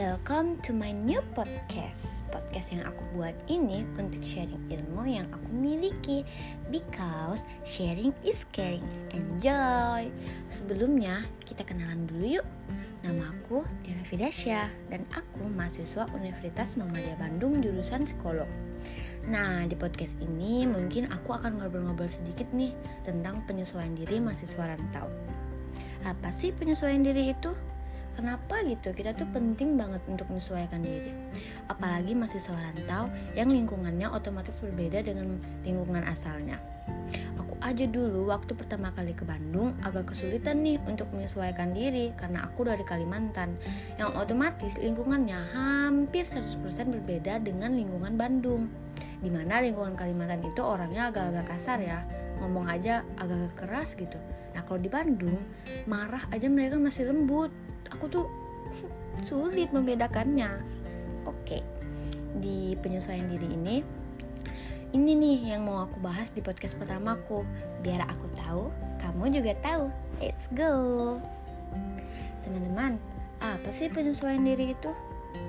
Welcome to my new podcast. Podcast yang aku buat ini untuk sharing ilmu yang aku miliki because sharing is caring. Enjoy. Sebelumnya kita kenalan dulu yuk. Nama aku Dera Fidasya dan aku mahasiswa Universitas Muhammadiyah Bandung jurusan psikolog. Nah, di podcast ini mungkin aku akan ngobrol-ngobrol sedikit nih tentang penyesuaian diri mahasiswa rantau. Apa sih penyesuaian diri itu? Kenapa gitu? Kita tuh penting banget untuk menyesuaikan diri. Apalagi mahasiswa rantau yang lingkungannya otomatis berbeda dengan lingkungan asalnya. Aku aja dulu waktu pertama kali ke Bandung agak kesulitan nih untuk menyesuaikan diri karena aku dari Kalimantan yang otomatis lingkungannya hampir 100% berbeda dengan lingkungan Bandung di mana lingkungan Kalimantan itu orangnya agak-agak kasar ya ngomong aja agak-agak keras gitu nah kalau di Bandung marah aja mereka masih lembut aku tuh sulit membedakannya. Oke di penyesuaian diri ini ini nih yang mau aku bahas di podcast pertamaku. Biar aku tahu kamu juga tahu. Let's go. Teman-teman apa sih penyesuaian diri itu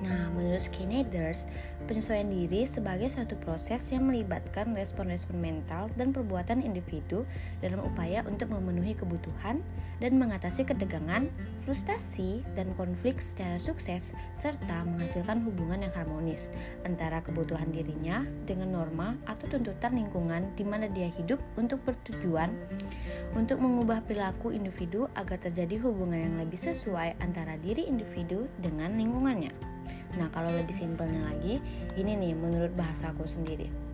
Nah, menurut Skinneders, penyesuaian diri sebagai suatu proses yang melibatkan respon-respon mental dan perbuatan individu dalam upaya untuk memenuhi kebutuhan dan mengatasi ketegangan, frustasi, dan konflik secara sukses, serta menghasilkan hubungan yang harmonis antara kebutuhan dirinya dengan norma atau tuntutan lingkungan di mana dia hidup untuk bertujuan untuk mengubah perilaku individu agar terjadi hubungan yang lebih sesuai antara diri individu dengan lingkungannya. Nah, kalau lebih simpelnya lagi, ini nih menurut bahasaku sendiri.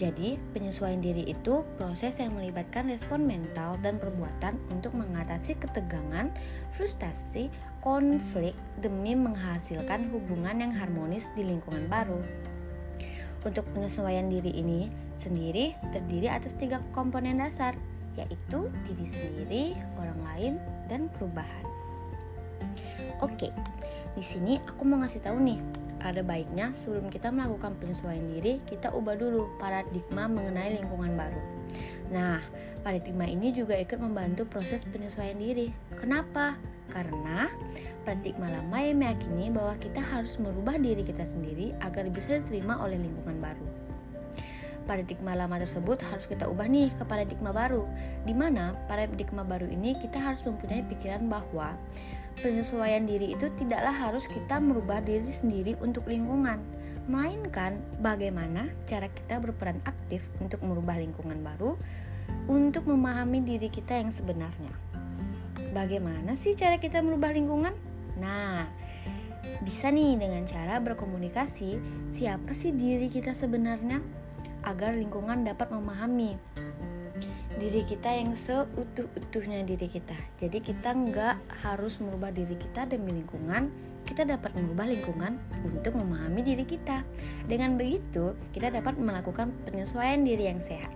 Jadi, penyesuaian diri itu proses yang melibatkan respon mental dan perbuatan untuk mengatasi ketegangan, frustasi, konflik demi menghasilkan hubungan yang harmonis di lingkungan baru. Untuk penyesuaian diri ini sendiri terdiri atas tiga komponen dasar, yaitu diri sendiri, orang lain, dan perubahan. Oke, di sini aku mau ngasih tahu nih, ada baiknya sebelum kita melakukan penyesuaian diri, kita ubah dulu paradigma mengenai lingkungan baru. Nah, paradigma ini juga ikut membantu proses penyesuaian diri. Kenapa? Karena paradigma lama yang meyakini bahwa kita harus merubah diri kita sendiri agar bisa diterima oleh lingkungan baru paradigma lama tersebut harus kita ubah nih ke paradigma baru di mana paradigma baru ini kita harus mempunyai pikiran bahwa penyesuaian diri itu tidaklah harus kita merubah diri sendiri untuk lingkungan, melainkan bagaimana cara kita berperan aktif untuk merubah lingkungan baru untuk memahami diri kita yang sebenarnya. Bagaimana sih cara kita merubah lingkungan? Nah, bisa nih dengan cara berkomunikasi siapa sih diri kita sebenarnya agar lingkungan dapat memahami diri kita yang seutuh-utuhnya diri kita. Jadi kita nggak harus merubah diri kita demi lingkungan, kita dapat merubah lingkungan untuk memahami diri kita. Dengan begitu, kita dapat melakukan penyesuaian diri yang sehat.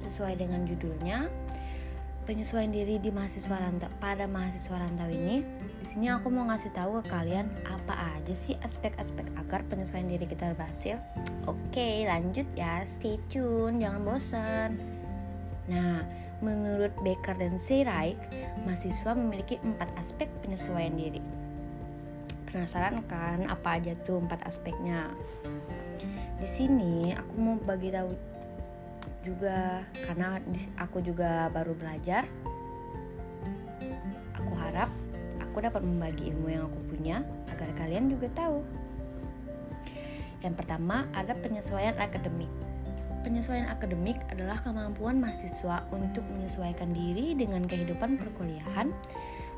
Sesuai dengan judulnya, penyesuaian diri di mahasiswa rantau pada mahasiswa rantau ini di sini aku mau ngasih tahu ke kalian apa aja sih aspek-aspek agar penyesuaian diri kita berhasil. Oke lanjut ya stay tune jangan bosan. Nah menurut Baker dan Seiraik mahasiswa memiliki empat aspek penyesuaian diri. Penasaran kan apa aja tuh empat aspeknya? Di sini aku mau bagi tahu juga karena aku juga baru belajar. Aku harap aku dapat membagi ilmu yang aku punya agar kalian juga tahu. Yang pertama ada penyesuaian akademik. Penyesuaian akademik adalah kemampuan mahasiswa untuk menyesuaikan diri dengan kehidupan perkuliahan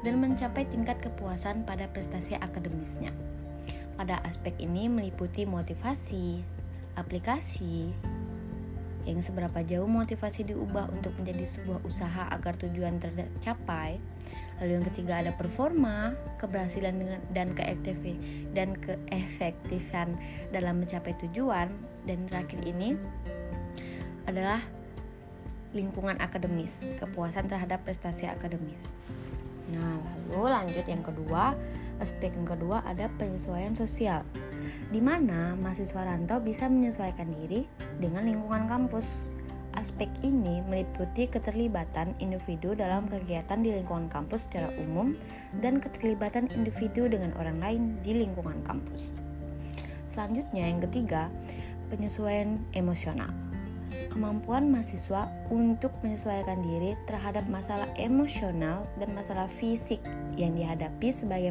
dan mencapai tingkat kepuasan pada prestasi akademisnya. Pada aspek ini meliputi motivasi, aplikasi, yang seberapa jauh motivasi diubah untuk menjadi sebuah usaha agar tujuan tercapai. Lalu yang ketiga ada performa, keberhasilan dan keefektif dan keefektifan dalam mencapai tujuan dan terakhir ini adalah lingkungan akademis, kepuasan terhadap prestasi akademis. Nah, lalu lanjut yang kedua, aspek yang kedua ada penyesuaian sosial di mana mahasiswa rantau bisa menyesuaikan diri dengan lingkungan kampus. aspek ini meliputi keterlibatan individu dalam kegiatan di lingkungan kampus secara umum dan keterlibatan individu dengan orang lain di lingkungan kampus. Selanjutnya yang ketiga, penyesuaian emosional. Kemampuan mahasiswa untuk menyesuaikan diri terhadap masalah emosional dan masalah fisik yang dihadapi sebagai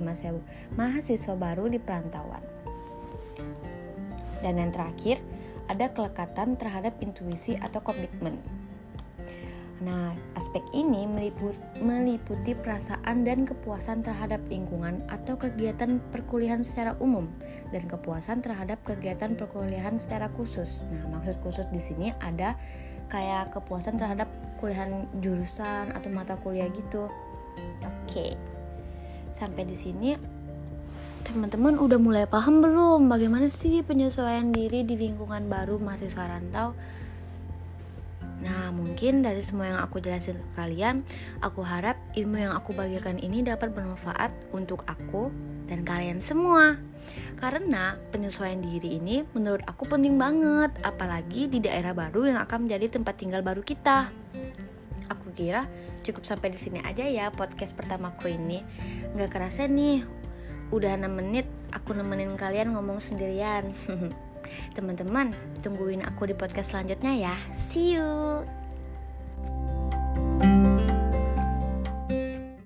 mahasiswa baru di perantauan. Dan yang terakhir, ada kelekatan terhadap intuisi atau komitmen. Nah, aspek ini meliput, meliputi perasaan dan kepuasan terhadap lingkungan atau kegiatan perkuliahan secara umum dan kepuasan terhadap kegiatan perkuliahan secara khusus. Nah, maksud khusus di sini ada kayak kepuasan terhadap kuliahan jurusan atau mata kuliah gitu. Oke. Sampai di sini teman-teman udah mulai paham belum bagaimana sih penyesuaian diri di lingkungan baru mahasiswa rantau? Nah, mungkin dari semua yang aku jelasin ke kalian, aku harap ilmu yang aku bagikan ini dapat bermanfaat untuk aku dan kalian semua. Karena penyesuaian diri ini menurut aku penting banget, apalagi di daerah baru yang akan menjadi tempat tinggal baru kita. Aku kira cukup sampai di sini aja ya podcast pertamaku ini. Gak kerasa nih, Udah 6 menit aku nemenin kalian ngomong sendirian. Teman-teman, tungguin aku di podcast selanjutnya ya. See you.